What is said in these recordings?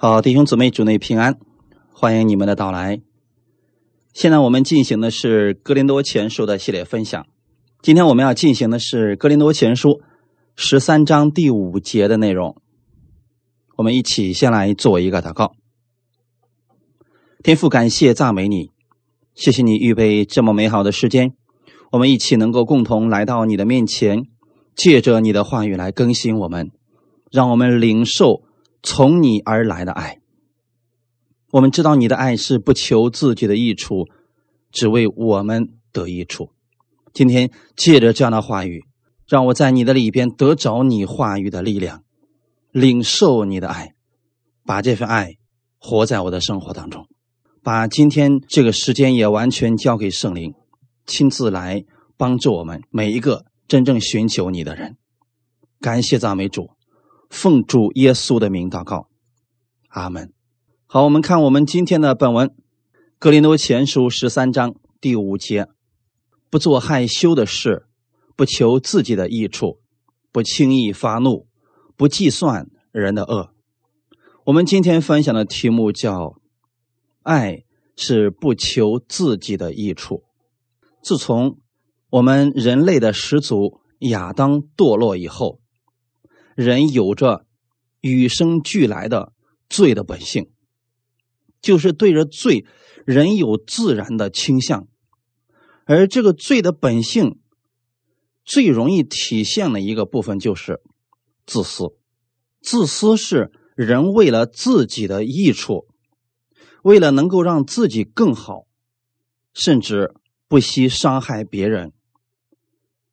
好，弟兄姊妹，主内平安，欢迎你们的到来。现在我们进行的是《格林多前书》的系列分享。今天我们要进行的是《格林多前书》十三章第五节的内容。我们一起先来做一个祷告。天父，感谢赞美你，谢谢你预备这么美好的时间，我们一起能够共同来到你的面前，借着你的话语来更新我们，让我们领受从你而来的爱。我们知道你的爱是不求自己的益处，只为我们得益处。今天借着这样的话语，让我在你的里边得着你话语的力量，领受你的爱，把这份爱活在我的生活当中。把今天这个时间也完全交给圣灵，亲自来帮助我们每一个真正寻求你的人。感谢赞美主，奉主耶稣的名祷告，阿门。好，我们看我们今天的本文《格林多前书》十三章第五节：不做害羞的事，不求自己的益处，不轻易发怒，不计算人的恶。我们今天分享的题目叫。爱是不求自己的益处。自从我们人类的始祖亚当堕落以后，人有着与生俱来的罪的本性，就是对着罪，人有自然的倾向。而这个罪的本性最容易体现的一个部分就是自私。自私是人为了自己的益处。为了能够让自己更好，甚至不惜伤害别人，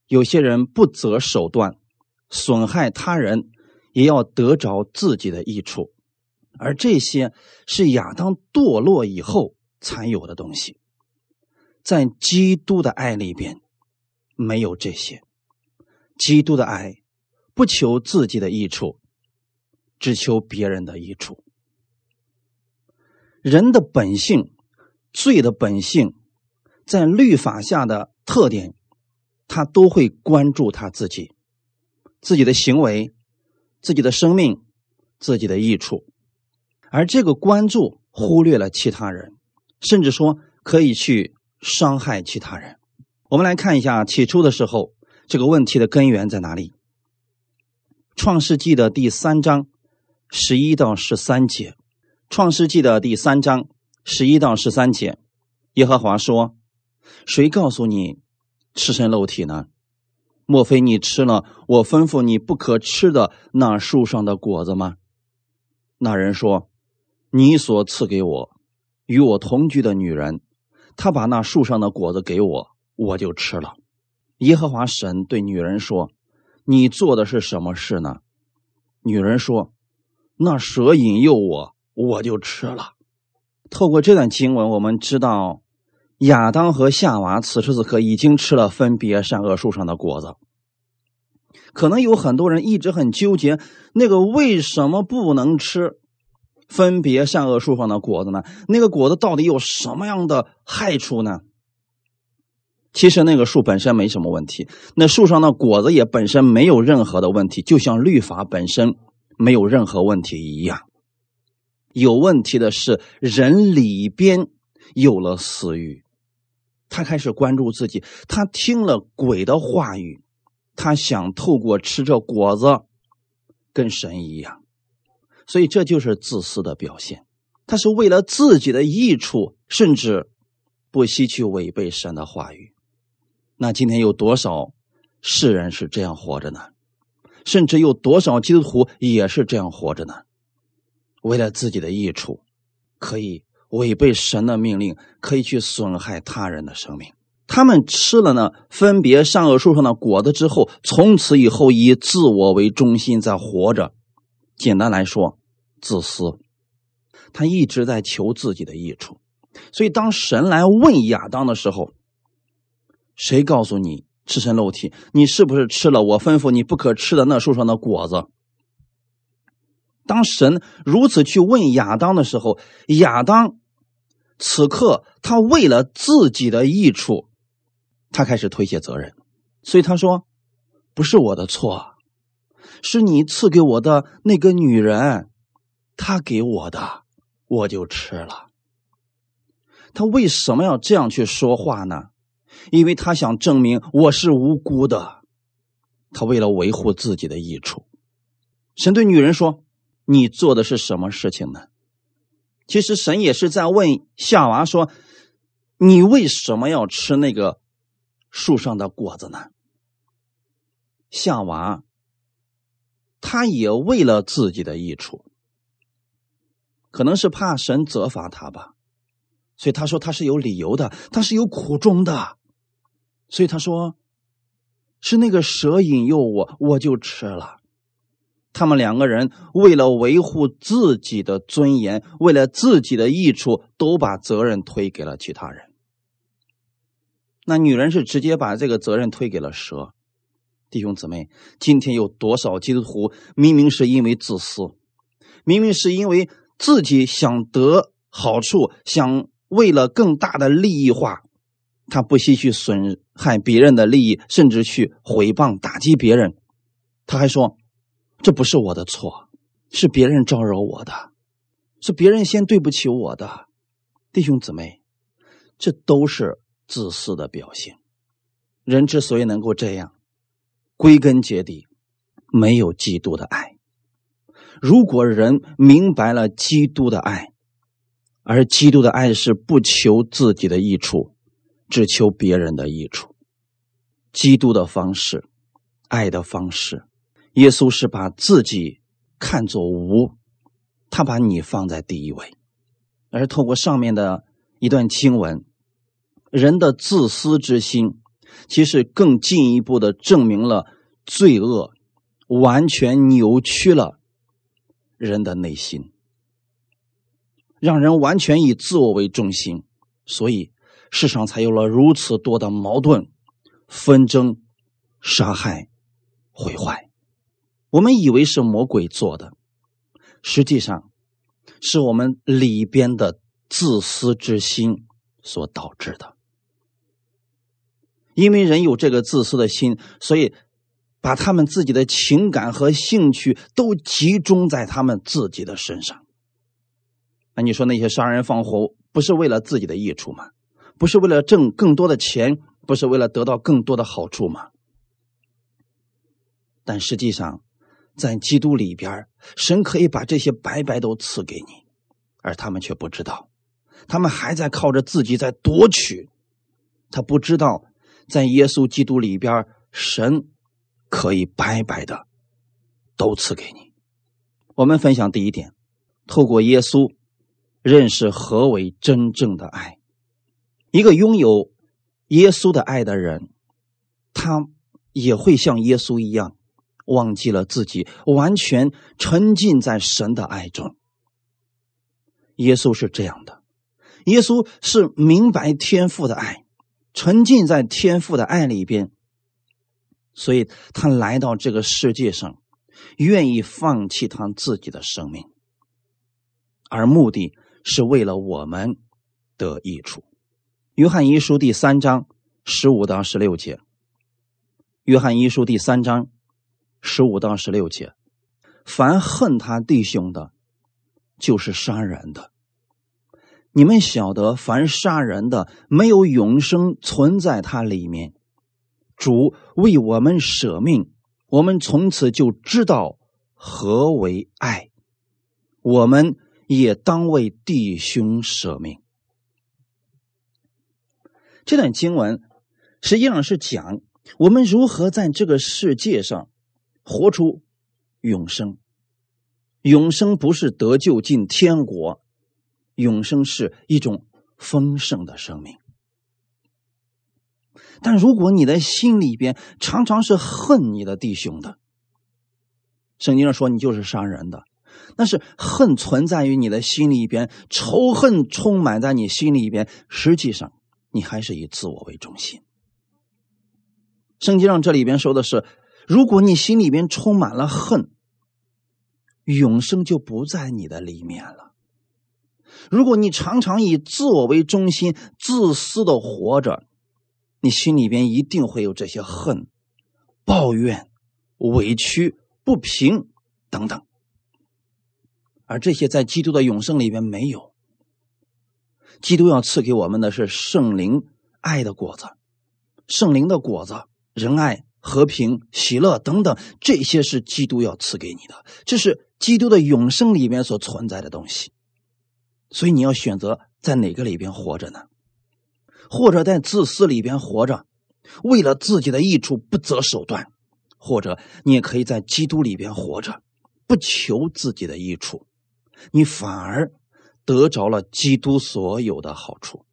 有些人不择手段损害他人，也要得着自己的益处。而这些是亚当堕落以后才有的东西，在基督的爱里边没有这些。基督的爱不求自己的益处，只求别人的益处。人的本性，罪的本性，在律法下的特点，他都会关注他自己、自己的行为、自己的生命、自己的益处，而这个关注忽略了其他人，甚至说可以去伤害其他人。我们来看一下起初的时候，这个问题的根源在哪里？创世纪的第三章十一到十三节。创世纪的第三章十一到十三节，耶和华说：“谁告诉你赤身露体呢？莫非你吃了我吩咐你不可吃的那树上的果子吗？”那人说：“你所赐给我与我同居的女人，她把那树上的果子给我，我就吃了。”耶和华神对女人说：“你做的是什么事呢？”女人说：“那蛇引诱我。”我就吃了。透过这段经文，我们知道亚当和夏娃此时此刻已经吃了分别善恶树上的果子。可能有很多人一直很纠结，那个为什么不能吃分别善恶树上的果子呢？那个果子到底有什么样的害处呢？其实那个树本身没什么问题，那树上的果子也本身没有任何的问题，就像律法本身没有任何问题一样。有问题的是，人里边有了私欲，他开始关注自己。他听了鬼的话语，他想透过吃这果子跟神一样，所以这就是自私的表现。他是为了自己的益处，甚至不惜去违背神的话语。那今天有多少世人是这样活着呢？甚至有多少基督徒也是这样活着呢？为了自己的益处，可以违背神的命令，可以去损害他人的生命。他们吃了呢分别善恶树上的果子之后，从此以后以自我为中心在活着。简单来说，自私。他一直在求自己的益处。所以，当神来问亚当的时候，谁告诉你赤身露体？你是不是吃了我吩咐你不可吃的那树上的果子？当神如此去问亚当的时候，亚当此刻他为了自己的益处，他开始推卸责任，所以他说：“不是我的错，是你赐给我的那个女人，他给我的，我就吃了。他为什么要这样去说话呢？因为他想证明我是无辜的。他为了维护自己的益处，神对女人说：“你做的是什么事情呢？”其实神也是在问夏娃说：“你为什么要吃那个树上的果子呢？”夏娃，他也为了自己的益处，可能是怕神责罚他吧，所以他说他是有理由的，他是有苦衷的，所以他说是那个蛇引诱我，我就吃了。他们两个人为了维护自己的尊严，为了自己的益处，都把责任推给了其他人。那女人是直接把这个责任推给了蛇。弟兄姊妹，今天有多少基督徒明明是因为自私，明明是因为自己想得好处，想为了更大的利益化，他不惜去损害别人的利益，甚至去毁谤打击别人，他还说。这不是我的错，是别人招惹我的，是别人先对不起我的，弟兄姊妹，这都是自私的表现。人之所以能够这样，归根结底没有基督的爱。如果人明白了基督的爱，而基督的爱是不求自己的益处，只求别人的益处，基督的方式，爱的方式。耶稣是把自己看作无，他把你放在第一位，而透过上面的一段经文，人的自私之心，其实更进一步的证明了罪恶完全扭曲了人的内心，让人完全以自我为中心，所以世上才有了如此多的矛盾、纷争、杀害、毁坏。我们以为是魔鬼做的，实际上是我们里边的自私之心所导致的。因为人有这个自私的心，所以把他们自己的情感和兴趣都集中在他们自己的身上。那你说那些杀人放火，不是为了自己的益处吗？不是为了挣更多的钱，不是为了得到更多的好处吗？但实际上。在基督里边，神可以把这些白白都赐给你，而他们却不知道，他们还在靠着自己在夺取。他不知道，在耶稣基督里边，神可以白白的都赐给你。我们分享第一点：透过耶稣认识何为真正的爱。一个拥有耶稣的爱的人，他也会像耶稣一样。忘记了自己，完全沉浸在神的爱中。耶稣是这样的，耶稣是明白天父的爱，沉浸在天父的爱里边，所以他来到这个世界上，愿意放弃他自己的生命，而目的是为了我们得益处。约翰一书第三章十五到十六节，约翰一书第三章。十五到十六节，凡恨他弟兄的，就是杀人的。你们晓得，凡杀人的，没有永生存在他里面。主为我们舍命，我们从此就知道何为爱。我们也当为弟兄舍命。这段经文实际上是讲我们如何在这个世界上。活出永生，永生不是得救进天国，永生是一种丰盛的生命。但如果你的心里边常常是恨你的弟兄的，圣经上说你就是杀人的，那是恨存在于你的心里边，仇恨充满在你心里边，实际上你还是以自我为中心。圣经上这里边说的是。如果你心里边充满了恨，永生就不在你的里面了。如果你常常以自我为中心、自私的活着，你心里边一定会有这些恨、抱怨、委屈、不平等等。而这些在基督的永生里边没有。基督要赐给我们的是圣灵爱的果子，圣灵的果子，仁爱、和平、喜乐等等，这些是基督要赐给你的，这是基督的永生里面所存在的东西。所以你要选择在哪个里边活着呢？或者在自私里边活着，为了自己的益处不择手段；或者你也可以在基督里边活着，不求自己的益处，你反而得着了基督所有的好处。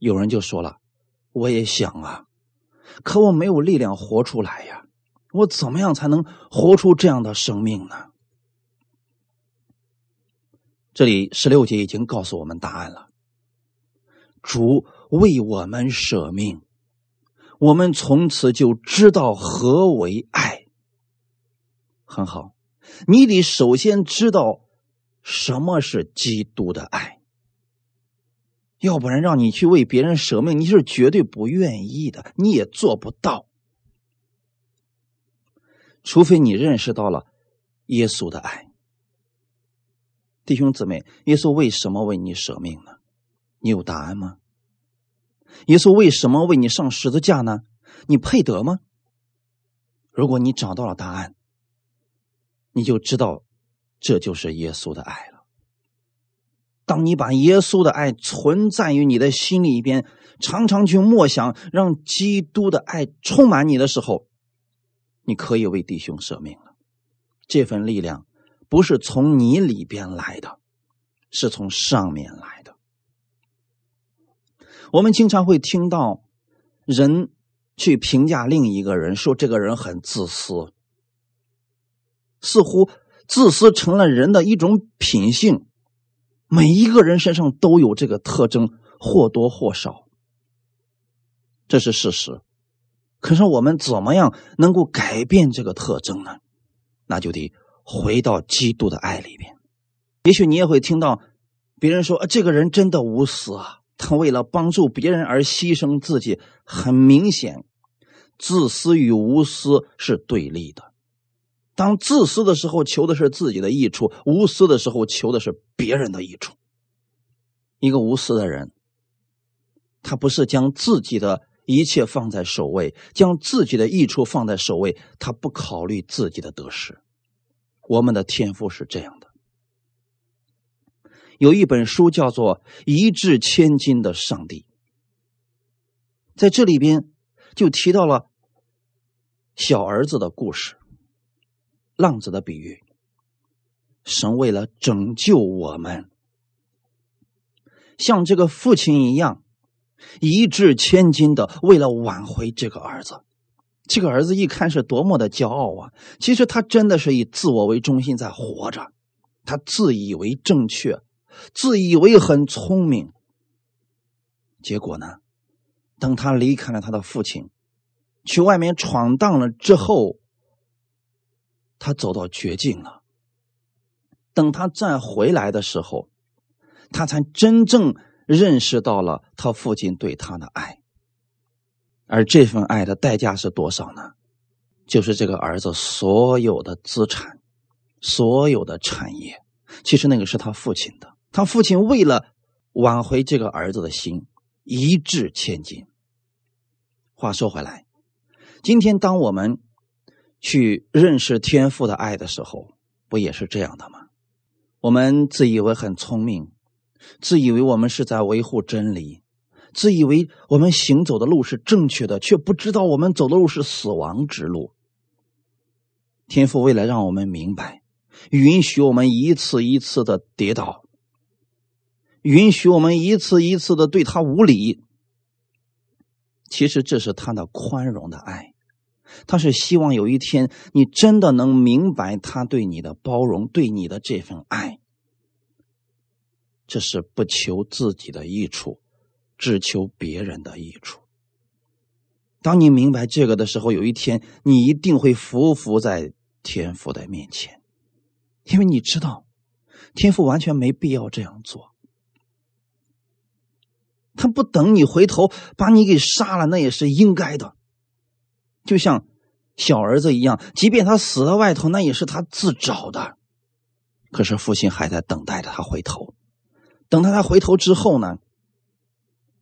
有人就说了：“我也想啊，可我没有力量活出来呀，我怎么样才能活出这样的生命呢？”这里十六节已经告诉我们答案了。主为我们舍命，我们从此就知道何为爱。很好，你得首先知道什么是基督的爱，要不然让你去为别人舍命，你是绝对不愿意的，你也做不到。除非你认识到了耶稣的爱。弟兄姊妹，耶稣为什么为你舍命呢？你有答案吗？耶稣为什么为你上十字架呢？你配得吗？如果你找到了答案，你就知道这就是耶稣的爱。当你把耶稣的爱存在于你的心里边，常常去默想，让基督的爱充满你的时候，你可以为弟兄舍命了。这份力量。不是从你里边来的，是从上面来的。我们经常会听到人去评价另一个人，说这个人很自私，似乎自私成了人的一种品性。每一个人身上都有这个特征，或多或少，这是事实。可是我们怎么样能够改变这个特征呢？那就得。回到基督的爱里边，也许你也会听到别人说：“啊，这个人真的无私啊，他为了帮助别人而牺牲自己。”很明显，自私与无私是对立的。当自私的时候，求的是自己的益处；无私的时候，求的是别人的益处。一个无私的人，他不是将自己的一切放在首位，将自己的益处放在首位，他不考虑自己的得失。我们的天赋是这样的。有一本书叫做《一掷千金的上帝》，在这里边就提到了小儿子的故事，浪子的比喻。神为了拯救我们，像这个父亲一样，一掷千金的为了挽回这个儿子。这个儿子一看是多么的骄傲啊！其实他真的是以自我为中心在活着，他自以为正确，自以为很聪明。结果呢，等他离开了他的父亲，去外面闯荡了之后，他走到绝境了。等他再回来的时候，他才真正认识到了他父亲对他的爱。而这份爱的代价是多少呢？就是这个儿子所有的资产，所有的产业。其实那个是他父亲的。他父亲为了挽回这个儿子的心，一掷千金。话说回来，今天当我们去认识天父的爱的时候，不也是这样的吗？我们自以为很聪明，自以为我们是在维护真理。自以为我们行走的路是正确的，却不知道我们走的路是死亡之路。天父为了让我们明白，允许我们一次一次的跌倒，允许我们一次一次的对他无礼。其实这是他的宽容的爱，他是希望有一天你真的能明白他对你的包容，对你的这份爱。这是不求自己的益处。只求别人的益处。当你明白这个的时候，有一天你一定会匍匐在天父的面前，因为你知道，天父完全没必要这样做。他不等你回头把你给杀了，那也是应该的。就像小儿子一样，即便他死在外头，那也是他自找的。可是父亲还在等待着他回头。等他他回头之后呢，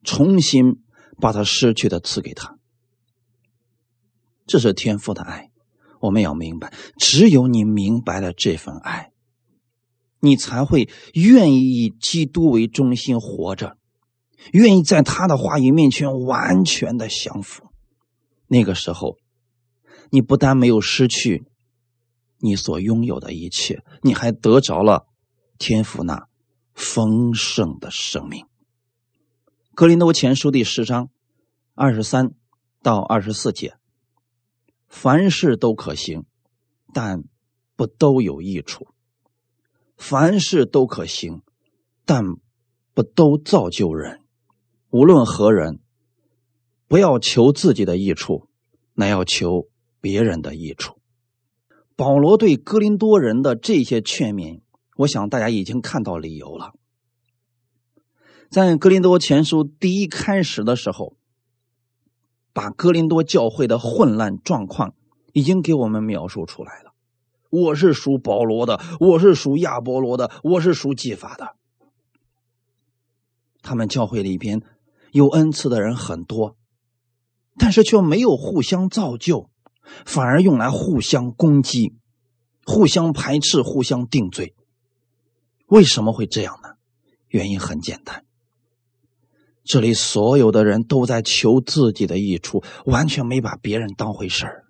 重新把他失去的赐给他。这是天父的爱，我们要明白，只有你明白了这份爱，你才会愿意以基督为中心活着，愿意在他的话语面前完全的降服。那个时候，你不但没有失去你所拥有的一切，你还得着了天父那。丰盛的生命。格林多前书第十章二十三到二十四节：凡事都可行，但不都有益处；凡事都可行，但不都造就人。无论何人，不要求自己的益处，乃要求别人的益处。保罗对哥林多人的这些劝勉。我想大家已经看到理由了。在哥林多前书第一开始的时候，把哥林多教会的混乱状况已经给我们描述出来了。我是属保罗的，我是属亚波罗的，我是属技法的。他们教会里边有恩赐的人很多，但是却没有互相造就，反而用来互相攻击、互相排斥、互相定罪。为什么会这样呢？原因很简单，这里所有的人都在求自己的益处，完全没把别人当回事儿，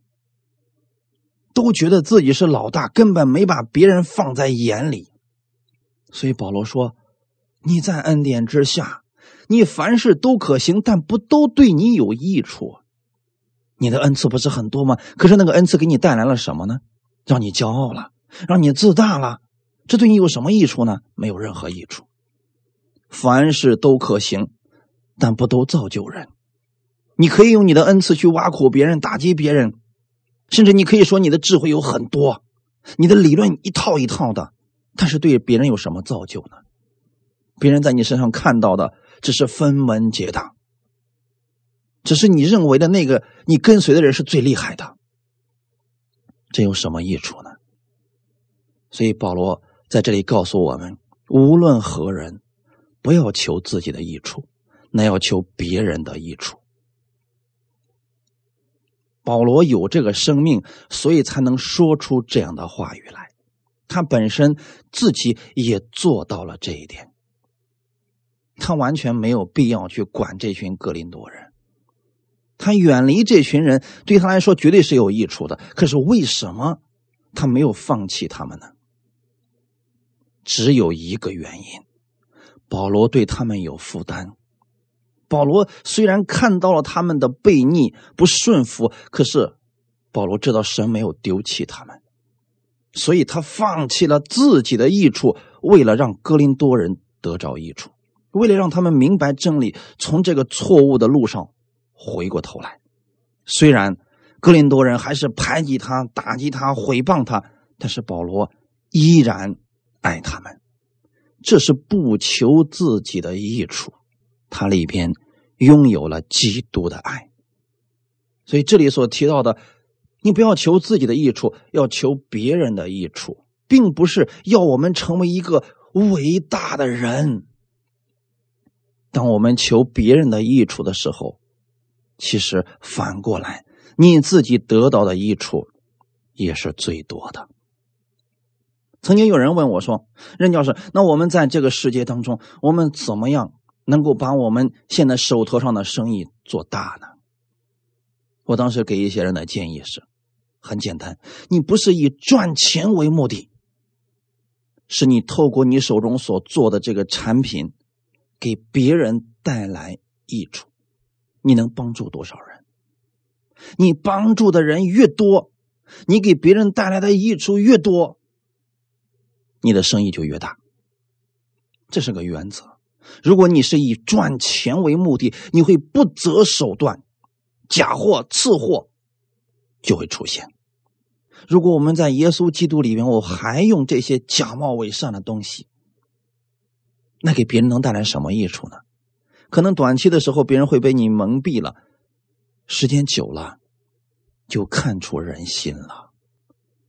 都觉得自己是老大，根本没把别人放在眼里。所以保罗说：“你在恩典之下，你凡事都可行，但不都对你有益处。你的恩赐不是很多吗？可是那个恩赐给你带来了什么呢？让你骄傲了，让你自大了。”这对你有什么益处呢？没有任何益处。凡事都可行，但不都造就人。你可以用你的恩赐去挖苦别人、打击别人，甚至你可以说你的智慧有很多，你的理论一套一套的，但是对别人有什么造就呢？别人在你身上看到的只是分门结党，只是你认为的那个你跟随的人是最厉害的，这有什么益处呢？所以保罗。在这里告诉我们，无论何人，不要求自己的益处，那要求别人的益处。保罗有这个生命，所以才能说出这样的话语来。他本身自己也做到了这一点，他完全没有必要去管这群格林多人，他远离这群人，对他来说绝对是有益处的。可是为什么他没有放弃他们呢？只有一个原因，保罗对他们有负担。保罗虽然看到了他们的悖逆、不顺服，可是保罗知道神没有丢弃他们，所以他放弃了自己的益处，为了让哥林多人得着益处，为了让他们明白真理，从这个错误的路上回过头来。虽然哥林多人还是排挤他、打击他、毁谤他，但是保罗依然。爱他们，这是不求自己的益处，他里边拥有了基督的爱。所以这里所提到的，你不要求自己的益处，要求别人的益处，并不是要我们成为一个伟大的人。当我们求别人的益处的时候，其实反过来，你自己得到的益处也是最多的。曾经有人问我说：“任教师，那我们在这个世界当中，我们怎么样能够把我们现在手头上的生意做大呢？”我当时给一些人的建议是：很简单，你不是以赚钱为目的，是你透过你手中所做的这个产品，给别人带来益处。你能帮助多少人？你帮助的人越多，你给别人带来的益处越多。你的生意就越大，这是个原则。如果你是以赚钱为目的，你会不择手段，假货、次货就会出现。如果我们在耶稣基督里面，我还用这些假冒伪善的东西，那给别人能带来什么益处呢？可能短期的时候，别人会被你蒙蔽了；时间久了，就看出人心了。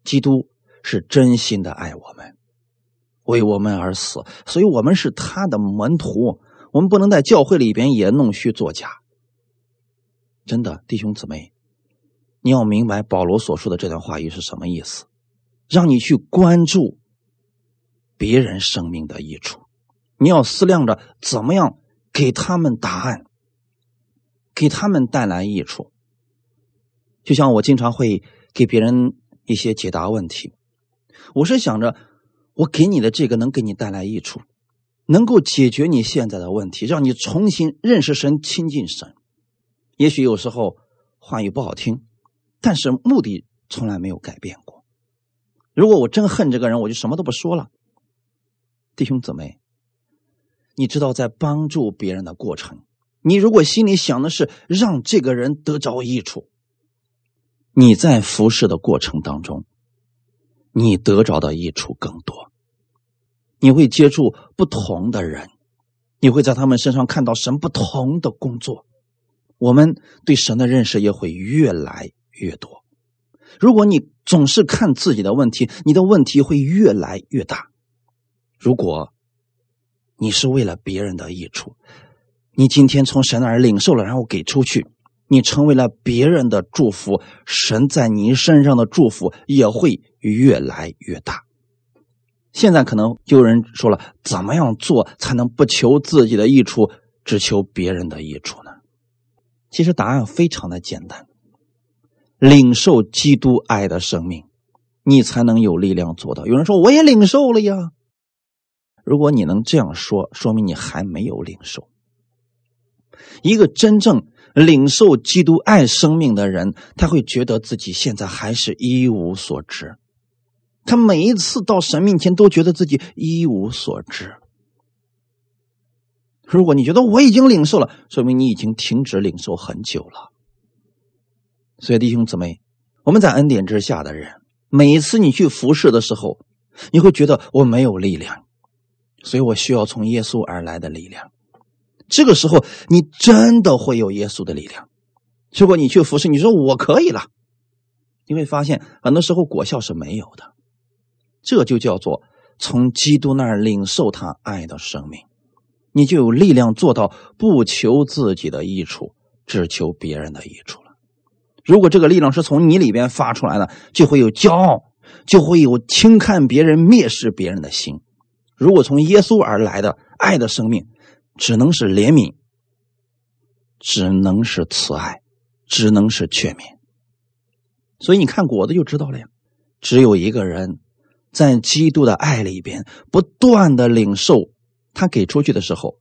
基督是真心的爱我们。为我们而死，所以我们是他的门徒。我们不能在教会里边也弄虚作假。真的，弟兄姊妹，你要明白保罗所说的这段话语是什么意思，让你去关注别人生命的益处，你要思量着怎么样给他们答案，给他们带来益处。就像我经常会给别人一些解答问题，我是想着我给你的这个能给你带来益处，能够解决你现在的问题，让你重新认识神、亲近神。也许有时候话语不好听，但是目的从来没有改变过。如果我真恨这个人，我就什么都不说了。弟兄姊妹，你知道在帮助别人的过程，你如果心里想的是让这个人得着益处。你在服侍的过程当中，你得着的益处更多。你会接触不同的人，你会在他们身上看到神不同的工作。我们对神的认识也会越来越多。如果你总是看自己的问题，你的问题会越来越大。如果你是为了别人的益处，你今天从神那儿领受了，然后给出去。你成为了别人的祝福，神在你身上的祝福也会越来越大。现在可能有人说了，怎么样做才能不求自己的益处，只求别人的益处呢？其实答案非常的简单：领受基督爱的生命，你才能有力量做到。有人说我也领受了呀，如果你能这样说，说明你还没有领受一个真正。领受基督爱生命的人，他会觉得自己现在还是一无所知。他每一次到神面前，都觉得自己一无所知。如果你觉得我已经领受了，说明你已经停止领受很久了。所以弟兄姊妹，我们在恩典之下的人，每一次你去服侍的时候，你会觉得我没有力量，所以我需要从耶稣而来的力量。这个时候，你真的会有耶稣的力量。如果你去服侍，你说我可以了，你会发现很多时候果效是没有的。这就叫做从基督那儿领受他爱的生命，你就有力量做到不求自己的益处，只求别人的益处了。如果这个力量是从你里边发出来的，就会有骄傲，就会有轻看别人、蔑视别人的心。如果从耶稣而来的爱的生命，只能是怜悯，只能是慈爱，只能是劝勉。所以你看果子就知道了呀。只有一个人在基督的爱里边不断的领受，他给出去的时候，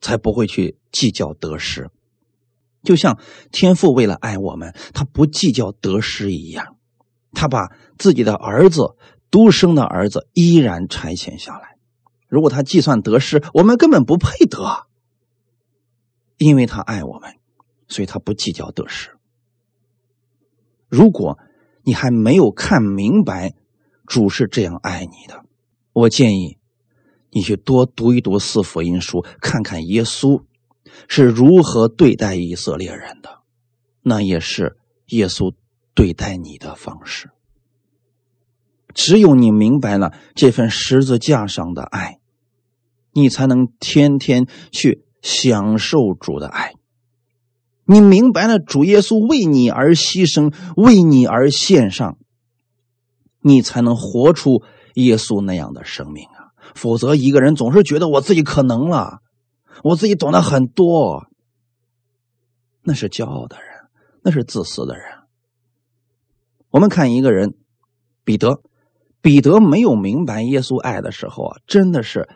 才不会去计较得失。就像天父为了爱我们，他不计较得失一样，他把自己的儿子独生的儿子依然差遣下来。如果他计算得失，我们根本不配得，因为他爱我们，所以他不计较得失。如果你还没有看明白主是这样爱你的，我建议你去多读一读四福音书，看看耶稣是如何对待以色列人的，那也是耶稣对待你的方式。只有你明白了这份十字架上的爱。你才能天天去享受主的爱。你明白了，主耶稣为你而牺牲，为你而献上，你才能活出耶稣那样的生命啊！否则，一个人总是觉得我自己可能了，我自己懂得很多，那是骄傲的人，那是自私的人。我们看一个人，彼得，彼得没有明白耶稣爱的时候啊，真的是。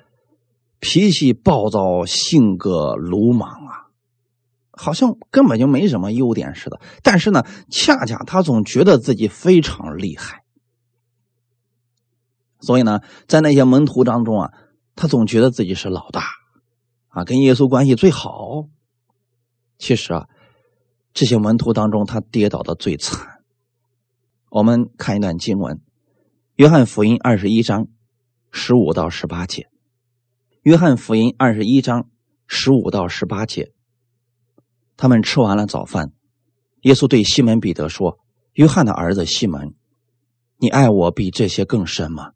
脾气暴躁，性格鲁莽啊，好像根本就没什么优点似的。但是呢，恰恰他总觉得自己非常厉害，所以呢，在那些门徒当中啊，他总觉得自己是老大，啊，跟耶稣关系最好。其实啊，这些门徒当中，他跌倒的最惨。我们看一段经文，《约翰福音》二十一章十五到十八节。约翰福音二十一章十五到十八节，他们吃完了早饭，耶稣对西门彼得说：“约翰的儿子西门，你爱我比这些更深吗？”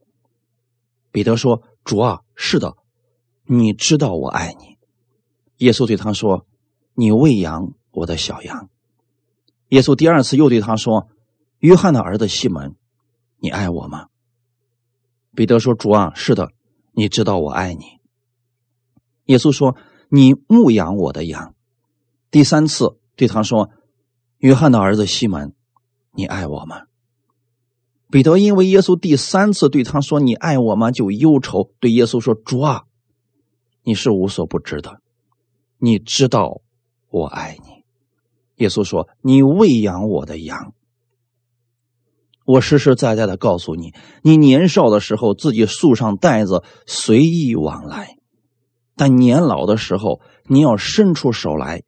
彼得说：“主啊，是的，你知道我爱你。”耶稣对他说：“你喂养我的小羊。”耶稣第二次又对他说：“约翰的儿子西门，你爱我吗？”彼得说：“主啊，是的，你知道我爱你。”耶稣说：“你牧养我的羊。”第三次对他说：“约翰的儿子西门，你爱我吗？”彼得因为耶稣第三次对他说“你爱我吗”就忧愁，对耶稣说：“主啊，你是无所不知的，你知道我爱你。”耶稣说：“你喂养我的羊。”我实实在在的告诉你，你年少的时候自己束上带子随意往来，但年老的时候你要伸出手来，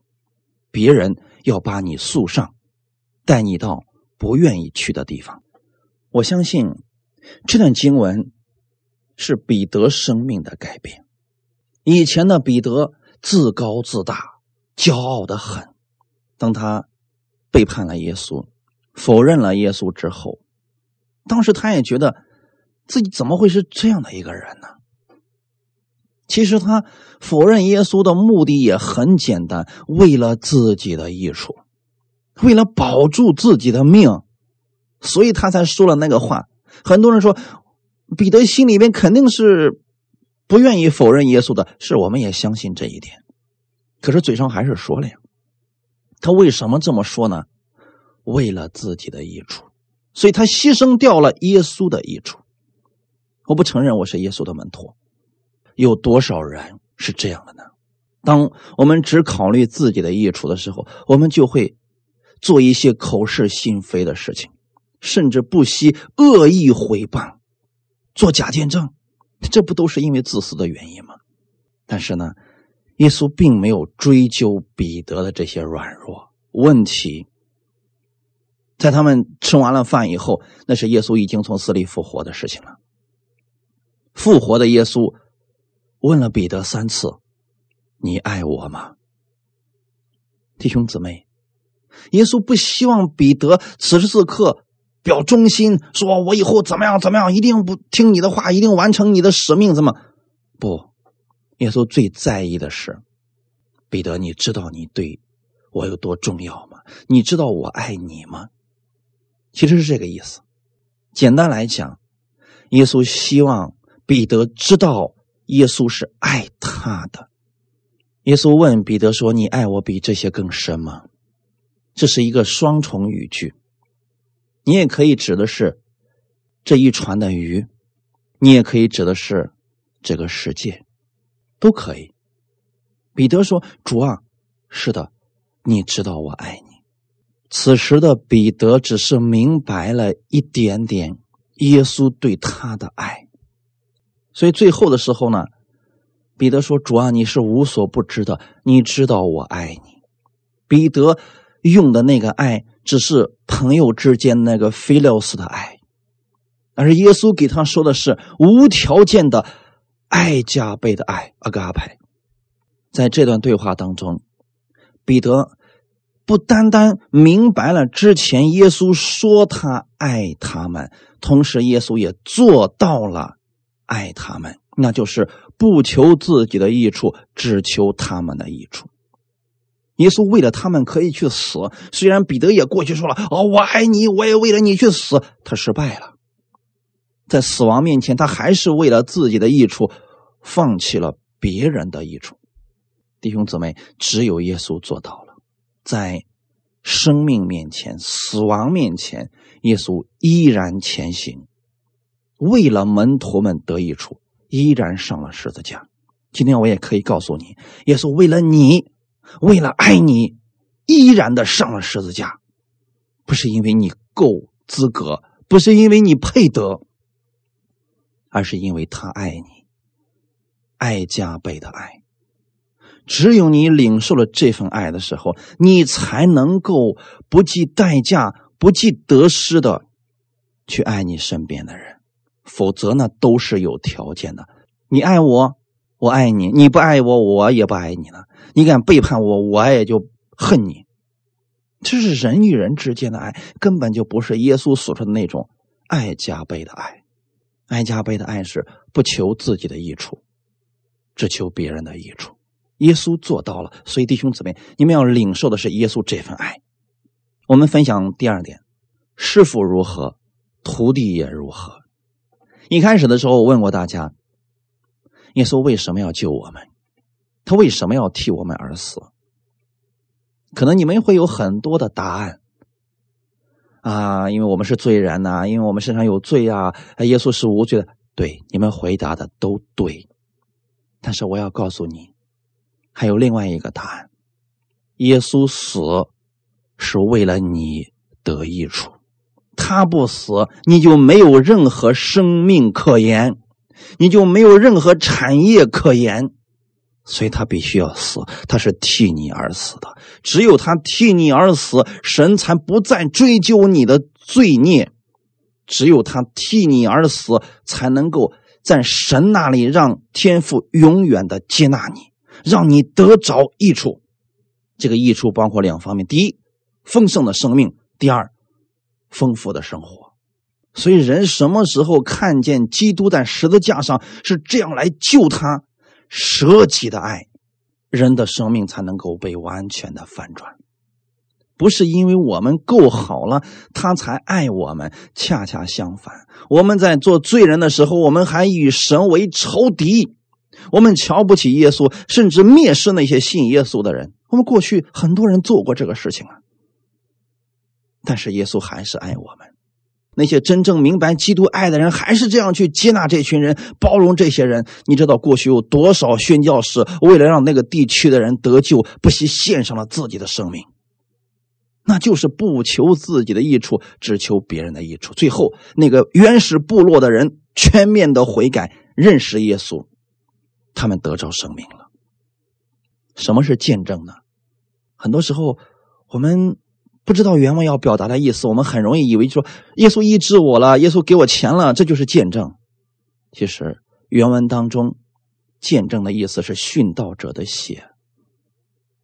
别人要把你送上，带你到不愿意去的地方。我相信这段经文是彼得生命的改变。以前的彼得自高自大，骄傲的很。当他背叛了耶稣，否认了耶稣之后，当时他也觉得自己怎么会是这样的一个人呢？其实他否认耶稣的目的也很简单，为了自己的益处，为了保住自己的命。所以他才说了那个话。很多人说，彼得心里边肯定是不愿意否认耶稣的，是我们也相信这一点。可是嘴上还是说了呀。他为什么这么说呢？为了自己的益处，所以他牺牲掉了耶稣的益处。我不承认我是耶稣的门徒。有多少人是这样的呢？当我们只考虑自己的益处的时候，我们就会做一些口是心非的事情。甚至不惜恶意毁谤，做假见证，这不都是因为自私的原因吗？但是呢，耶稣并没有追究彼得的这些软弱问题。在他们吃完了饭以后，那是耶稣已经从死里复活的事情了。复活的耶稣问了彼得三次：“你爱我吗？”弟兄姊妹，耶稣不希望彼得此时此刻。表忠心，说我以后怎么样怎么样，一定不听你的话，一定完成你的使命。怎么不？耶稣最在意的是，彼得，你知道你对我有多重要吗？你知道我爱你吗？其实是这个意思。简单来讲，耶稣希望彼得知道耶稣是爱他的。耶稣问彼得说：“你爱我比这些更深吗？”这是一个双重语句。你也可以指的是这一船的鱼，你也可以指的是这个世界，都可以。彼得说：“主啊，是的，你知道我爱你。”此时的彼得只是明白了一点点耶稣对他的爱，所以最后的时候呢，彼得说：“主啊，你是无所不知的，你知道我爱你。”彼得用的那个爱。只是朋友之间那个菲勒斯的爱，而耶稣给他说的是无条件的爱加倍的爱阿嘎派。在这段对话当中，彼得不单单明白了之前耶稣说他爱他们，同时耶稣也做到了爱他们，那就是不求自己的益处，只求他们的益处。耶稣为了他们可以去死，虽然彼得也过去说了：“哦，我爱你，我也为了你去死。”他失败了，在死亡面前，他还是为了自己的益处，放弃了别人的益处。弟兄姊妹，只有耶稣做到了，在生命面前、死亡面前，耶稣依然前行，为了门徒们得益处，依然上了十字架。今天我也可以告诉你，耶稣为了你。为了爱你，依然的上了十字架，不是因为你够资格，不是因为你配得，而是因为他爱你，爱加倍的爱。只有你领受了这份爱的时候，你才能够不计代价、不计得失的去爱你身边的人。否则呢，都是有条件的。你爱我，我爱你；你不爱我，我也不爱你了。你敢背叛我，我也就恨你。这是人与人之间的爱，根本就不是耶稣所说的那种爱加倍的爱。爱加倍的爱是不求自己的益处，只求别人的益处。耶稣做到了，所以弟兄姊妹，你们要领受的是耶稣这份爱。我们分享第二点：师傅如何，徒弟也如何。一开始的时候，我问过大家，耶稣为什么要救我们？他为什么要替我们而死？可能你们会有很多的答案啊，因为我们是罪人呐，因为我们身上有罪啊。耶稣是无罪的，对，你们回答的都对。但是我要告诉你。还有另外一个答案：耶稣死是为了你得益处，他不死，你就没有任何生命可言，你就没有任何产业可言，所以他必须要死，他是替你而死的。只有他替你而死，神才不再追究你的罪孽；只有他替你而死，才能够在神那里让天父永远的接纳你。让你得着益处，这个益处包括两方面：第一，丰盛的生命；第二，丰富的生活。所以，人什么时候看见基督在十字架上是这样来救他、舍己的爱，人的生命才能够被完全的反转。不是因为我们够好了，他才爱我们。恰恰相反，我们在做罪人的时候，我们还与神为仇敌。我们瞧不起耶稣，甚至蔑视那些信耶稣的人。我们过去很多人做过这个事情啊，但是耶稣还是爱我们。那些真正明白基督爱的人，还是这样去接纳这群人，包容这些人。你知道过去有多少宣教士为了让那个地区的人得救，不惜献上了自己的生命？那就是不求自己的益处，只求别人的益处。最后，那个原始部落的人全面的悔改，认识耶稣。他们得着生命了。什么是见证呢？很多时候我们不知道原文要表达的意思，我们很容易以为说耶稣医治我了，耶稣给我钱了，这就是见证。其实原文当中见证的意思是殉道者的血，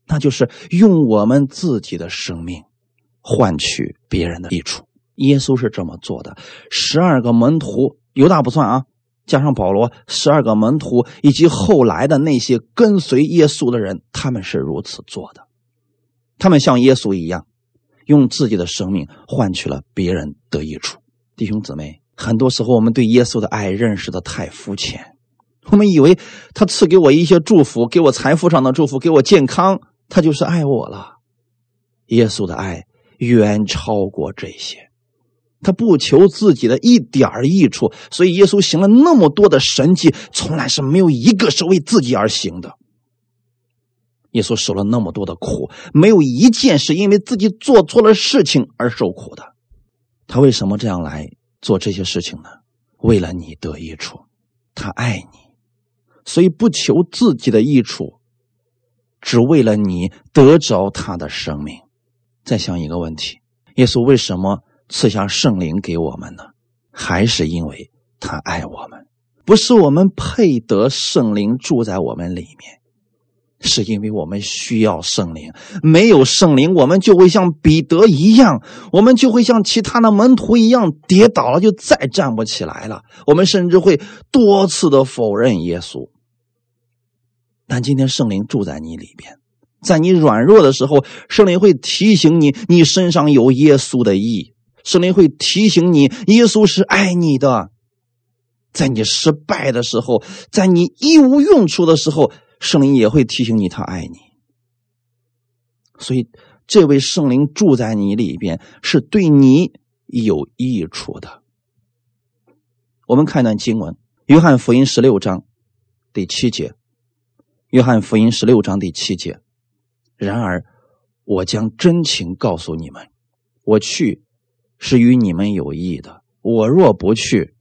那就是用我们自己的生命换取别人的益处。耶稣是这么做的，十二个门徒犹大不算啊。加上保罗十二个门徒，以及后来的那些跟随耶稣的人，他们是如此做的。他们像耶稣一样，用自己的生命换取了别人的益处。弟兄姊妹，很多时候我们对耶稣的爱认识的太肤浅，我们以为他赐给我一些祝福，给我财富上的祝福，给我健康，他就是爱我了。耶稣的爱远超过这些。他不求自己的一点儿益处，所以耶稣行了那么多的神迹，从来是没有一个是为自己而行的。耶稣受了那么多的苦，没有一件是因为自己做错了事情而受苦的。他为什么这样来做这些事情呢？为了你得益处，他爱你，所以不求自己的益处，只为了你得着他的生命。再想一个问题：耶稣为什么？赐下圣灵给我们呢，还是因为他爱我们？不是我们配得圣灵住在我们里面，是因为我们需要圣灵。没有圣灵，我们就会像彼得一样，我们就会像其他的门徒一样跌倒了，就再站不起来了。我们甚至会多次的否认耶稣。但今天圣灵住在你里边，在你软弱的时候，圣灵会提醒你，你身上有耶稣的义。圣灵会提醒你，耶稣是爱你的。在你失败的时候，在你一无用处的时候，圣灵也会提醒你，他爱你。所以，这位圣灵住在你里边，是对你有益处的。我们看一段经文，《约翰福音》十六章第七节，《约翰福音》十六章第七节。然而，我将真情告诉你们，我去。是与你们有益的。我若不去，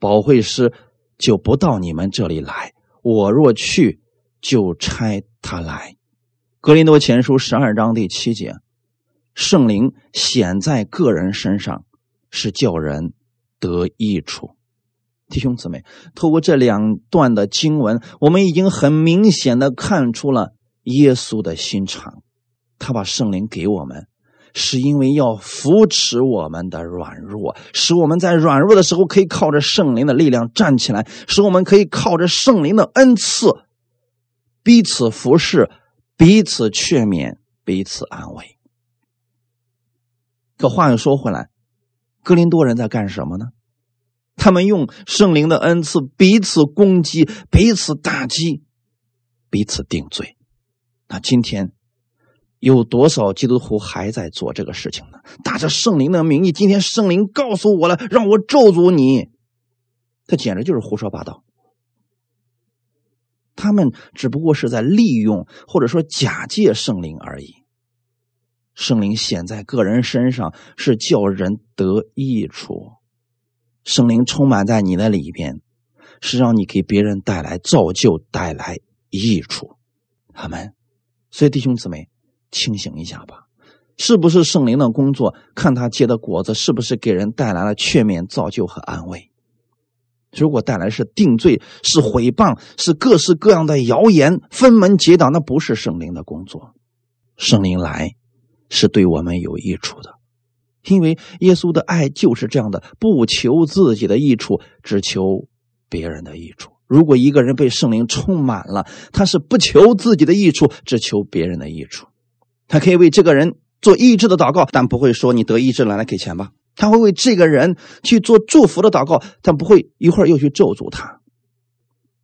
保惠师就不到你们这里来；我若去，就差他来。格林多前书十二章第七节：圣灵显在个人身上，是叫人得益处。弟兄姊妹，透过这两段的经文，我们已经很明显的看出了耶稣的心肠。他把圣灵给我们。是因为要扶持我们的软弱，使我们在软弱的时候可以靠着圣灵的力量站起来，使我们可以靠着圣灵的恩赐彼此服侍、彼此劝勉、彼此安慰。可话又说回来，格林多人在干什么呢？他们用圣灵的恩赐彼此攻击、彼此打击、彼此定罪。那今天。有多少基督徒还在做这个事情呢？打着圣灵的名义，今天圣灵告诉我了，让我咒诅你，这简直就是胡说八道。他们只不过是在利用或者说假借圣灵而已。圣灵显在个人身上是叫人得益处，圣灵充满在你的里边，是让你给别人带来造就、带来益处。阿门。所以弟兄姊妹。清醒一下吧，是不是圣灵的工作？看他结的果子，是不是给人带来了劝勉、造就和安慰？如果带来是定罪、是毁谤、是各式各样的谣言、分门结党，那不是圣灵的工作。圣灵来是对我们有益处的，因为耶稣的爱就是这样的，不求自己的益处，只求别人的益处。如果一个人被圣灵充满了，他是不求自己的益处，只求别人的益处。他可以为这个人做医治的祷告，但不会说你得医治了来给钱吧。他会为这个人去做祝福的祷告，但不会一会儿又去咒诅他。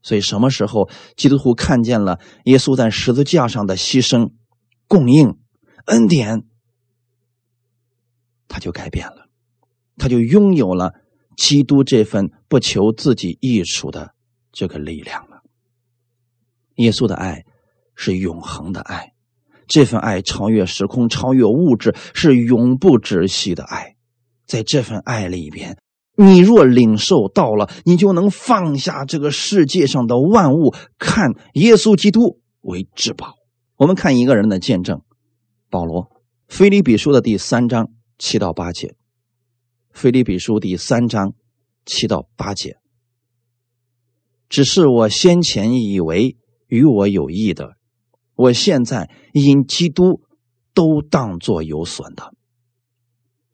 所以，什么时候基督徒看见了耶稣在十字架上的牺牲、供应、恩典，他就改变了，他就拥有了基督这份不求自己益处的这个力量了。耶稣的爱是永恒的爱。这份爱超越时空，超越物质，是永不止息的爱。在这份爱里边，你若领受到了，你就能放下这个世界上的万物，看耶稣基督为至宝。我们看一个人的见证：保罗，《腓立比书》的第三章七到八节，《腓立比书》第三章七到八节。只是我先前以为与我有益的。我现在因基督都当作有损的，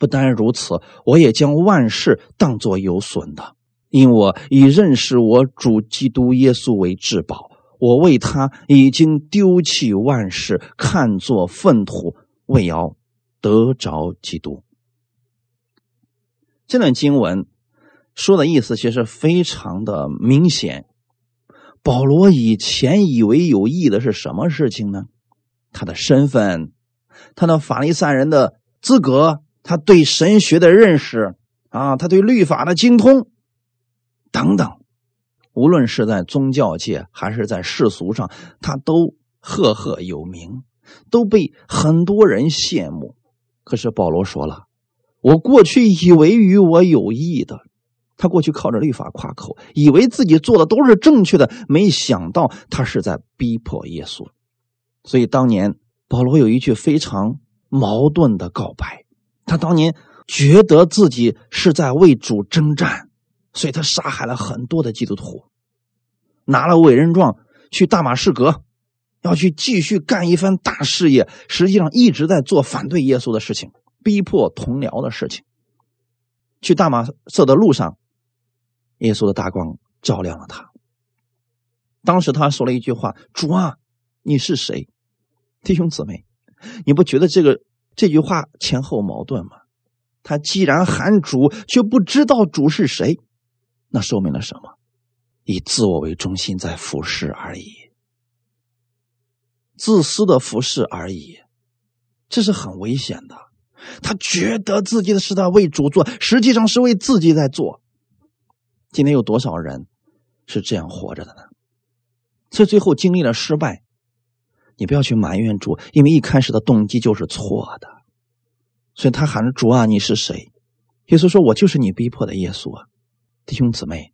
不单如此，我也将万事当作有损的，因我以认识我主基督耶稣为至宝。我为他已经丢弃万事，看作粪土，为要得着基督。这段经文说的意思其实非常的明显。保罗以前以为有益的是什么事情呢？他的身份，他的法利赛人的资格，他对神学的认识啊，他对律法的精通等等，无论是在宗教界还是在世俗上，他都赫赫有名，都被很多人羡慕。可是保罗说了：“我过去以为与我有益的。”他过去靠着律法夸口，以为自己做的都是正确的，没想到他是在逼迫耶稣。所以当年保罗有一句非常矛盾的告白：他当年觉得自己是在为主征战，所以他杀害了很多的基督徒，拿了委任状去大马士革，要去继续干一番大事业。实际上一直在做反对耶稣的事情，逼迫同僚的事情。去大马色的路上。耶稣的大光照亮了他。当时他说了一句话：“主啊，你是谁？”弟兄姊妹，你不觉得这个这句话前后矛盾吗？他既然喊主，却不知道主是谁，那说明了什么？以自我为中心在服侍而已，自私的服侍而已，这是很危险的。他觉得自己的是在为主做，实际上是为自己在做。今天有多少人是这样活着的呢？所以最后经历了失败，你不要去埋怨主，因为一开始的动机就是错的。所以他喊着主啊，你是谁？耶稣说：“我就是你逼迫的耶稣啊。”弟兄姊妹，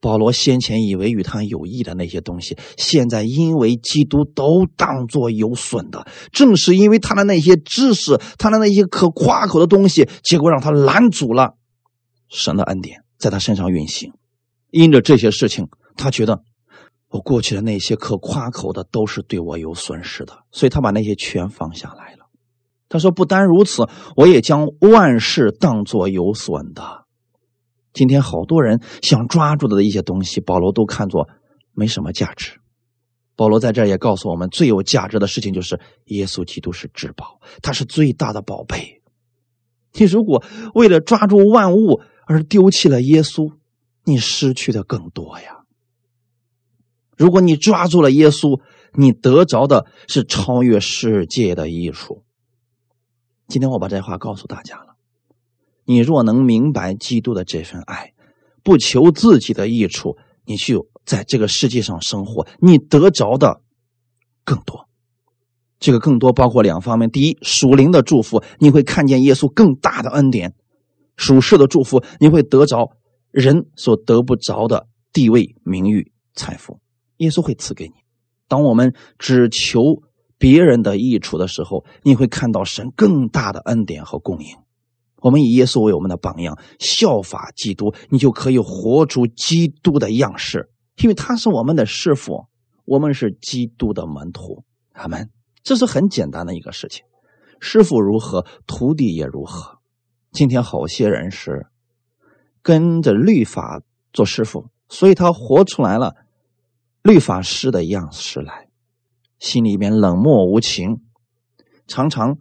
保罗先前以为与他有益的那些东西，现在因为基督都当作有损的。正是因为他的那些知识，他的那些可夸口的东西，结果让他拦阻了神的恩典。在他身上运行，因着这些事情，他觉得我过去的那些可夸口的都是对我有损失的，所以他把那些全放下来了。他说：“不单如此，我也将万事当作有损的。”今天好多人想抓住的一些东西，保罗都看作没什么价值。保罗在这儿也告诉我们，最有价值的事情就是耶稣基督是至宝，他是最大的宝贝。你如果为了抓住万物而丢弃了耶稣，你失去的更多呀。如果你抓住了耶稣，你得着的是超越世界的益处。今天我把这话告诉大家了。你若能明白基督的这份爱，不求自己的益处，你去在这个世界上生活，你得着的更多。这个更多包括两方面：第一，属灵的祝福，你会看见耶稣更大的恩典；属世的祝福，你会得着人所得不着的地位、名誉、财富。耶稣会赐给你。当我们只求别人的益处的时候，你会看到神更大的恩典和供应。我们以耶稣为我们的榜样，效法基督，你就可以活出基督的样式，因为他是我们的师傅，我们是基督的门徒。阿门。这是很简单的一个事情，师傅如何，徒弟也如何。今天好些人是跟着律法做师傅，所以他活出来了。律法师的样式来，心里面冷漠无情，常常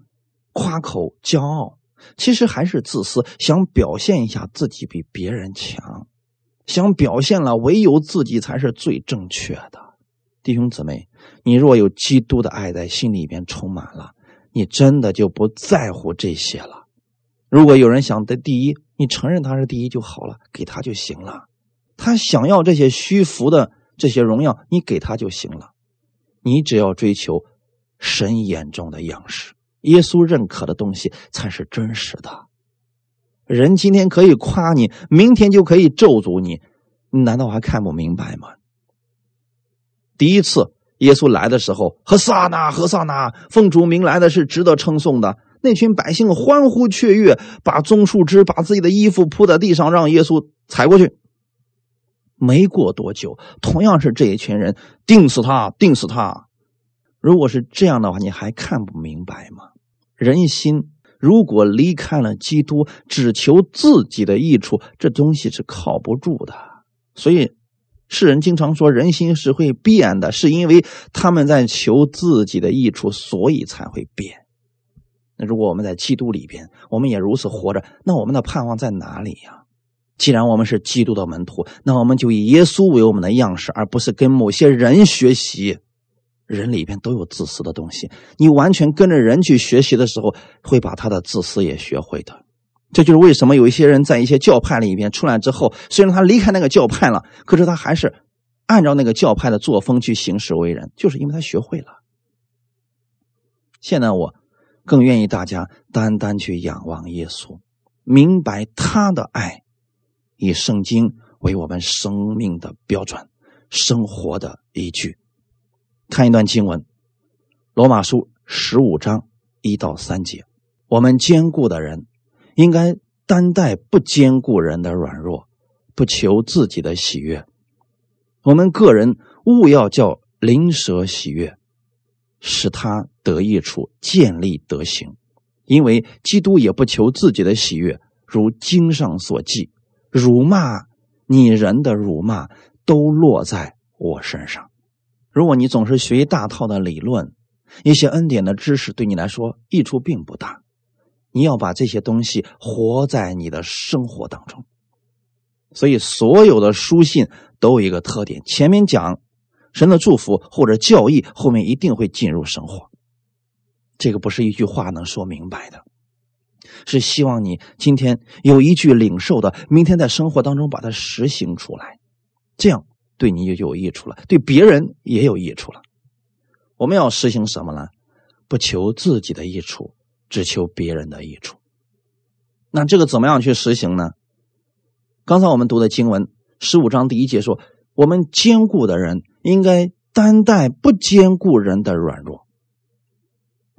夸口骄傲，其实还是自私，想表现一下自己比别人强，想表现了唯有自己才是最正确的。弟兄姊妹，你若有基督的爱在心里边充满了，你真的就不在乎这些了。如果有人想得第一，你承认他是第一就好了，给他就行了。他想要这些虚浮的。这些荣耀你给他就行了，你只要追求神眼中的样式，耶稣认可的东西才是真实的。人今天可以夸你，明天就可以咒诅你，你难道还看不明白吗？第一次耶稣来的时候，何萨那何萨那，奉主名来的是值得称颂的。那群百姓欢呼雀跃，把棕树枝把自己的衣服铺在地上，让耶稣踩过去。没过多久，同样是这一群人，定死他，定死他。如果是这样的话，你还看不明白吗？人心如果离开了基督，只求自己的益处，这东西是靠不住的。所以，世人经常说人心是会变的，是因为他们在求自己的益处，所以才会变。那如果我们在基督里边，我们也如此活着，那我们的盼望在哪里呀？既然我们是基督的门徒，那我们就以耶稣为我们的样式，而不是跟某些人学习。人里边都有自私的东西，你完全跟着人去学习的时候，会把他的自私也学会的。这就是为什么有一些人在一些教派里边出来之后，虽然他离开那个教派了，可是他还是按照那个教派的作风去行事为人，就是因为他学会了。现在我更愿意大家单单去仰望耶稣，明白他的爱。以圣经为我们生命的标准，生活的依据。看一段经文，《罗马书》十五章一到三节：我们坚固的人，应该担待不坚固人的软弱，不求自己的喜悦。我们个人务要叫灵蛇喜悦，使他得益处，建立德行。因为基督也不求自己的喜悦，如经上所记。辱骂你人的辱骂都落在我身上。如果你总是学一大套的理论，一些恩典的知识对你来说益处并不大。你要把这些东西活在你的生活当中。所以，所有的书信都有一个特点：前面讲神的祝福或者教义，后面一定会进入生活。这个不是一句话能说明白的。是希望你今天有一句领受的，明天在生活当中把它实行出来，这样对你就有益处了，对别人也有益处了。我们要实行什么呢？不求自己的益处，只求别人的益处。那这个怎么样去实行呢？刚才我们读的经文十五章第一节说，我们坚固的人应该担待不坚固人的软弱。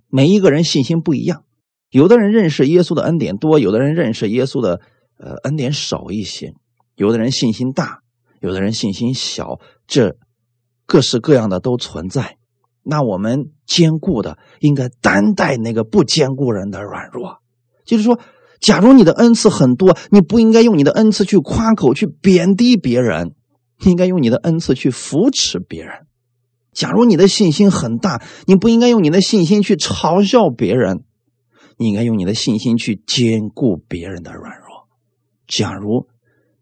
每一个人信心不一样。有的人认识耶稣的恩典多，有的人认识耶稣的呃恩典少一些，有的人信心大，有的人信心小，这各式各样的都存在。那我们坚固的应该担待那个不坚固人的软弱。就是说，假如你的恩赐很多，你不应该用你的恩赐去夸口、去贬低别人，应该用你的恩赐去扶持别人。假如你的信心很大，你不应该用你的信心去嘲笑别人，你应该用你的信心去兼顾别人的软弱。假如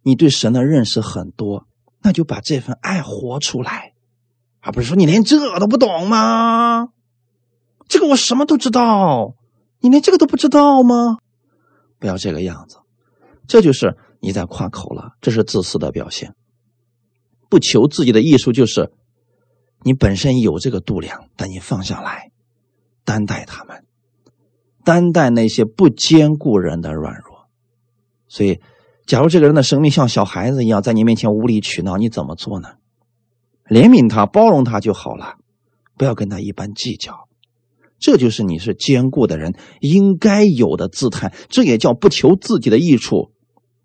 你对神的认识很多，那就把这份爱活出来，而不是说你连这都不懂吗？这个我什么都知道，你连这个都不知道吗？不要这个样子，这就是你在夸口了，这是自私的表现。不求自己的艺术就是。你本身有这个度量，但你放下来，担待他们，担待那些不坚固人的软弱。所以，假如这个人的生命像小孩子一样，在你面前无理取闹，你怎么做呢？怜悯他，包容他就好了，不要跟他一般计较。这就是你是坚固的人应该有的姿态。这也叫不求自己的益处，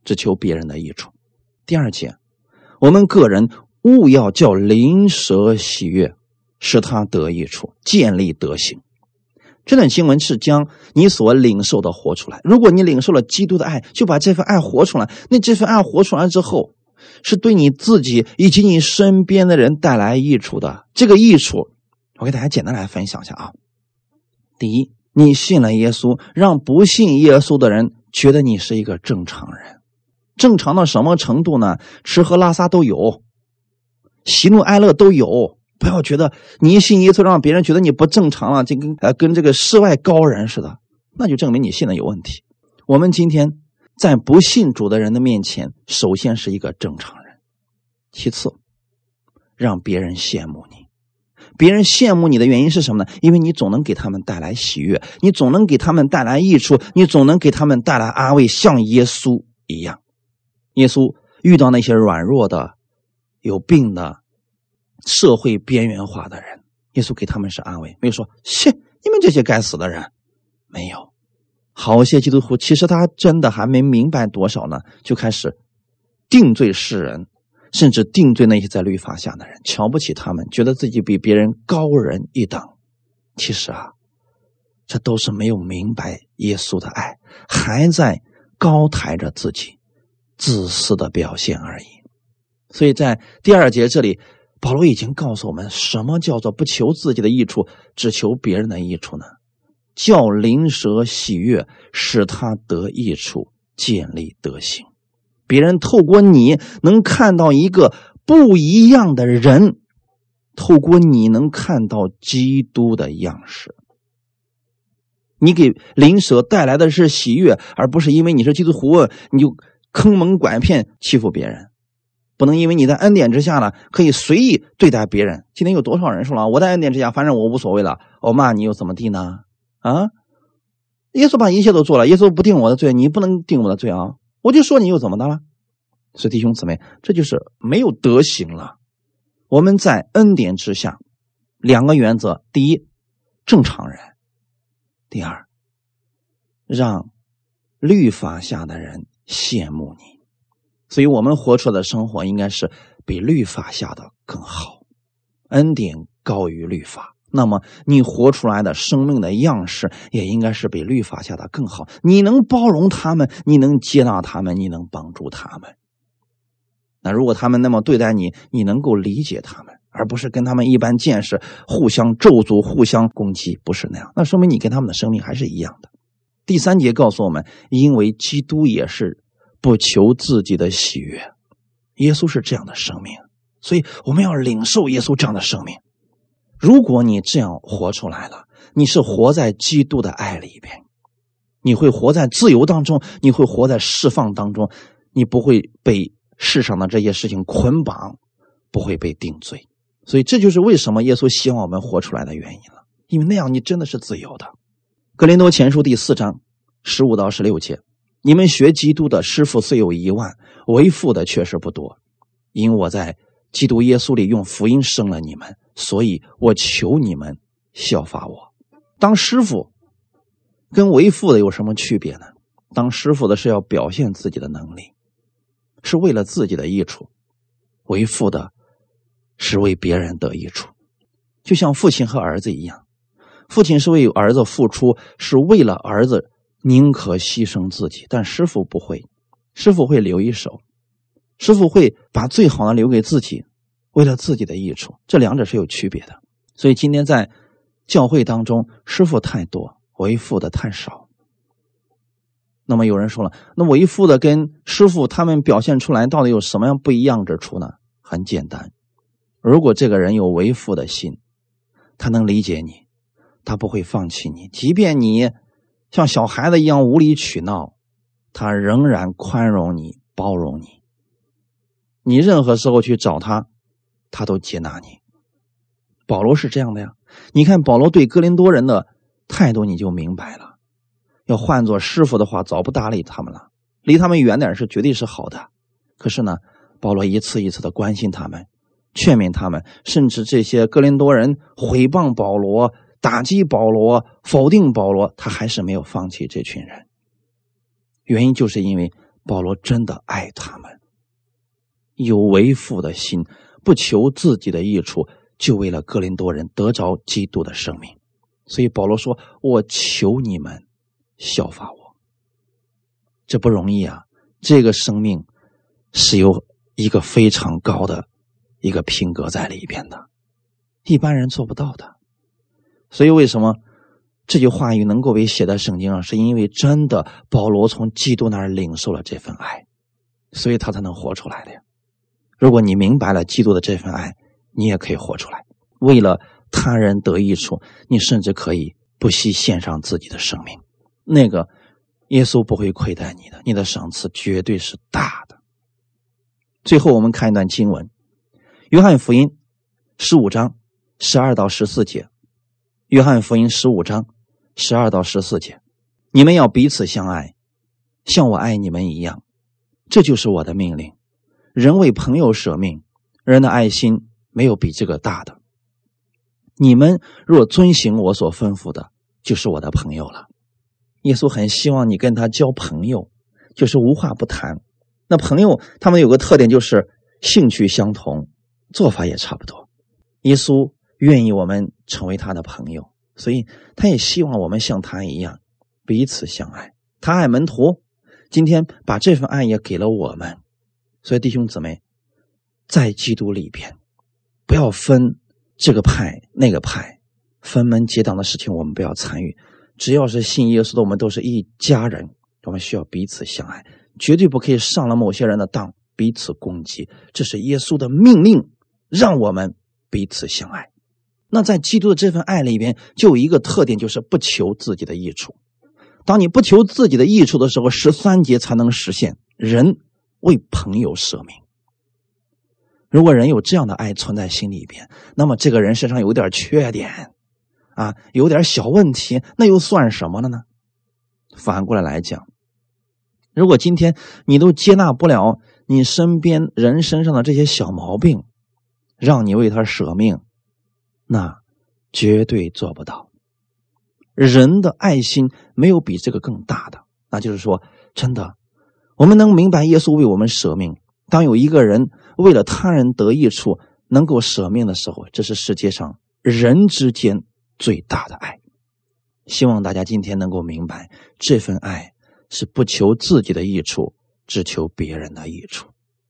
只求别人的益处。第二节，我们个人。勿要叫灵蛇喜悦，使他得益处，建立德行。这段经文是将你所领受的活出来。如果你领受了基督的爱，就把这份爱活出来。那这份爱活出来之后，是对你自己以及你身边的人带来益处的。这个益处，我给大家简单来分享一下啊。第一，你信了耶稣，让不信耶稣的人觉得你是一个正常人。正常到什么程度呢？吃喝拉撒都有。喜怒哀乐都有，不要觉得你一信耶稣，让别人觉得你不正常了，就跟呃跟这个世外高人似的，那就证明你信的有问题。我们今天在不信主的人的面前，首先是一个正常人，其次让别人羡慕你。别人羡慕你的原因是什么呢？因为你总能给他们带来喜悦，你总能给他们带来益处，你总能给他们带来安慰，像耶稣一样。耶稣遇到那些软弱的。有病的、社会边缘化的人，耶稣给他们是安慰，没有说“切，你们这些该死的人”，没有。好些基督徒其实他真的还没明白多少呢，就开始定罪世人，甚至定罪那些在律法下的人，瞧不起他们，觉得自己比别人高人一等。其实啊，这都是没有明白耶稣的爱，还在高抬着自己，自私的表现而已。所以在第二节这里，保罗已经告诉我们，什么叫做不求自己的益处，只求别人的益处呢？叫灵蛇喜悦，使他得益处，建立德行。别人透过你能看到一个不一样的人，透过你能看到基督的样式。你给灵蛇带来的是喜悦，而不是因为你是基督徒，你就坑蒙拐骗欺负别人。不能因为你在恩典之下呢，可以随意对待别人。今天有多少人说了，我在恩典之下，反正我无所谓了，我骂你又怎么地呢？啊，耶稣把一切都做了，耶稣不定我的罪，你不能定我的罪啊！我就说你又怎么的了？所以弟兄姊妹，这就是没有德行了。我们在恩典之下，两个原则：第一，正常人；第二，让律法下的人羡慕你。所以我们活出来的生活应该是比律法下的更好，恩典高于律法。那么你活出来的生命的样式也应该是比律法下的更好。你能包容他们，你能接纳他们，你能帮助他们。那如果他们那么对待你，你能够理解他们，而不是跟他们一般见识，互相咒诅、互相攻击，不是那样。那说明你跟他们的生命还是一样的。第三节告诉我们，因为基督也是。不求自己的喜悦，耶稣是这样的生命，所以我们要领受耶稣这样的生命。如果你这样活出来了，你是活在基督的爱里边，你会活在自由当中，你会活在释放当中，你不会被世上的这些事情捆绑，不会被定罪。所以这就是为什么耶稣希望我们活出来的原因了，因为那样你真的是自由的。格林多前书第四章十五到十六节。你们学基督的师傅虽有一万，为父的确实不多。因我在基督耶稣里用福音生了你们，所以我求你们效法我。当师傅跟为父的有什么区别呢？当师傅的是要表现自己的能力，是为了自己的益处；为父的是为别人得益处。就像父亲和儿子一样，父亲是为儿子付出，是为了儿子宁可牺牲自己，但师傅不会，师傅会留一手，师傅会把最好的留给自己，为了自己的益处，这两者是有区别的。所以今天在教会当中，师傅太多，为父的太少。那么有人说了，那为父的跟师傅他们表现出来到底有什么样不一样之处呢？很简单，如果这个人有为父的心，他能理解你，他不会放弃你，即便你像小孩子一样无理取闹，他仍然宽容你、包容你。你任何时候去找他，他都接纳你。保罗是这样的呀，你看保罗对哥林多人的态度，你就明白了。要换做师傅的话，早不搭理他们了，离他们远点是绝对是好的。可是呢，保罗一次一次的关心他们，劝勉他们，甚至这些哥林多人毁谤保罗、打击保罗、否定保罗，他还是没有放弃这群人。原因就是因为保罗真的爱他们，有为父的心，不求自己的益处，就为了哥林多人得着基督的生命。所以保罗说：“我求你们。”效法我，这不容易啊！这个生命是有一个非常高的一个品格在里边的，一般人做不到的。所以，为什么这句话语能够被写在圣经上？是因为真的保罗从基督那儿领受了这份爱，所以他才能活出来的呀。如果你明白了基督的这份爱，你也可以活出来。为了他人得益处，你甚至可以不惜献上自己的生命。那个耶稣不会亏待你的，你的赏赐绝对是大的。最后，我们看一段经文，《约翰福音》十五章十二到十四节，《约翰福音》十五章十二到十四节，你们要彼此相爱，像我爱你们一样，这就是我的命令。人为朋友舍命，人的爱心没有比这个大的。你们若遵行我所吩咐的，就是我的朋友了。耶稣很希望你跟他交朋友，就是无话不谈。那朋友他们有个特点，就是兴趣相同，做法也差不多。耶稣愿意我们成为他的朋友，所以他也希望我们像他一样彼此相爱。他爱门徒，今天把这份爱也给了我们。所以弟兄姊妹，在基督里边，不要分这个派那个派，分门结党的事情我们不要参与。只要是信耶稣的，我们都是一家人。我们需要彼此相爱，绝对不可以上了某些人的当，彼此攻击。这是耶稣的命令，让我们彼此相爱。那在基督的这份爱里边，就有一个特点，就是不求自己的益处。当你不求自己的益处的时候，十三节才能实现人为朋友舍命。如果人有这样的爱存在心里边，那么这个人身上有点缺点。啊，有点小问题，那又算什么了呢？反过来来讲，如果今天你都接纳不了你身边人身上的这些小毛病，让你为他舍命，那绝对做不到。人的爱心没有比这个更大的。那就是说，真的，我们能明白耶稣为我们舍命。当有一个人为了他人得益处能够舍命的时候，这是世界上人之间。最大的爱，希望大家今天能够明白，这份爱是不求自己的益处，只求别人的益处。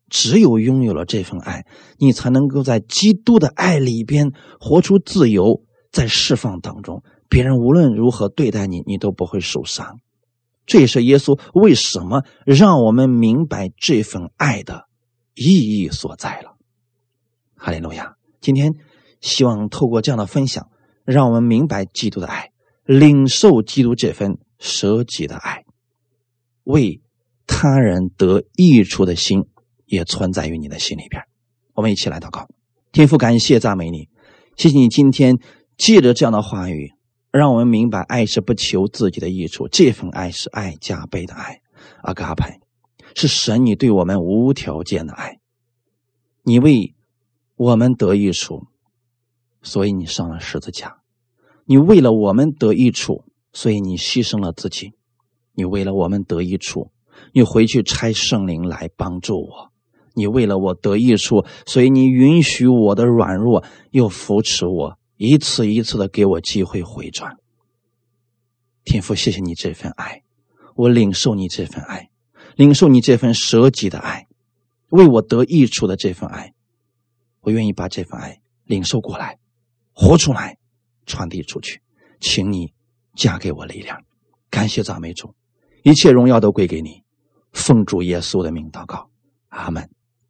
只有拥有了这份爱，你才能够在基督的爱里边活出自由，在释放当中，别人无论如何对待你，你都不会受伤。这也是耶稣为什么让我们明白这份爱的意义所在了。哈利路亚！今天希望透过这样的分享。让我们明白基督的爱，领受基督这份舍己的爱，为他人得益处的心也存在于你的心里边。我们一起来祷告，天父，感谢赞美你，谢谢你今天借着这样的话语，让我们明白爱是不求自己的益处，这份爱是爱加倍的爱。阿嘎派是神你对我们无条件的爱，你为我们得益处。所以你上了十字架，你为了我们得益处，所以你牺牲了自己；你为了我们得益处，你回去差圣灵来帮助我；你为了我得益处，所以你允许我的软弱，又扶持我一次一次的给我机会回转。天父，谢谢你这份爱，我领受你这份爱，领受你这份舍己的爱，为我得益处的这份爱，我愿意把这份爱领受过来，活出来，传递出去。请你加给我力量，感谢赞美主，一切荣耀都归给你。奉主耶稣的名祷告，阿门。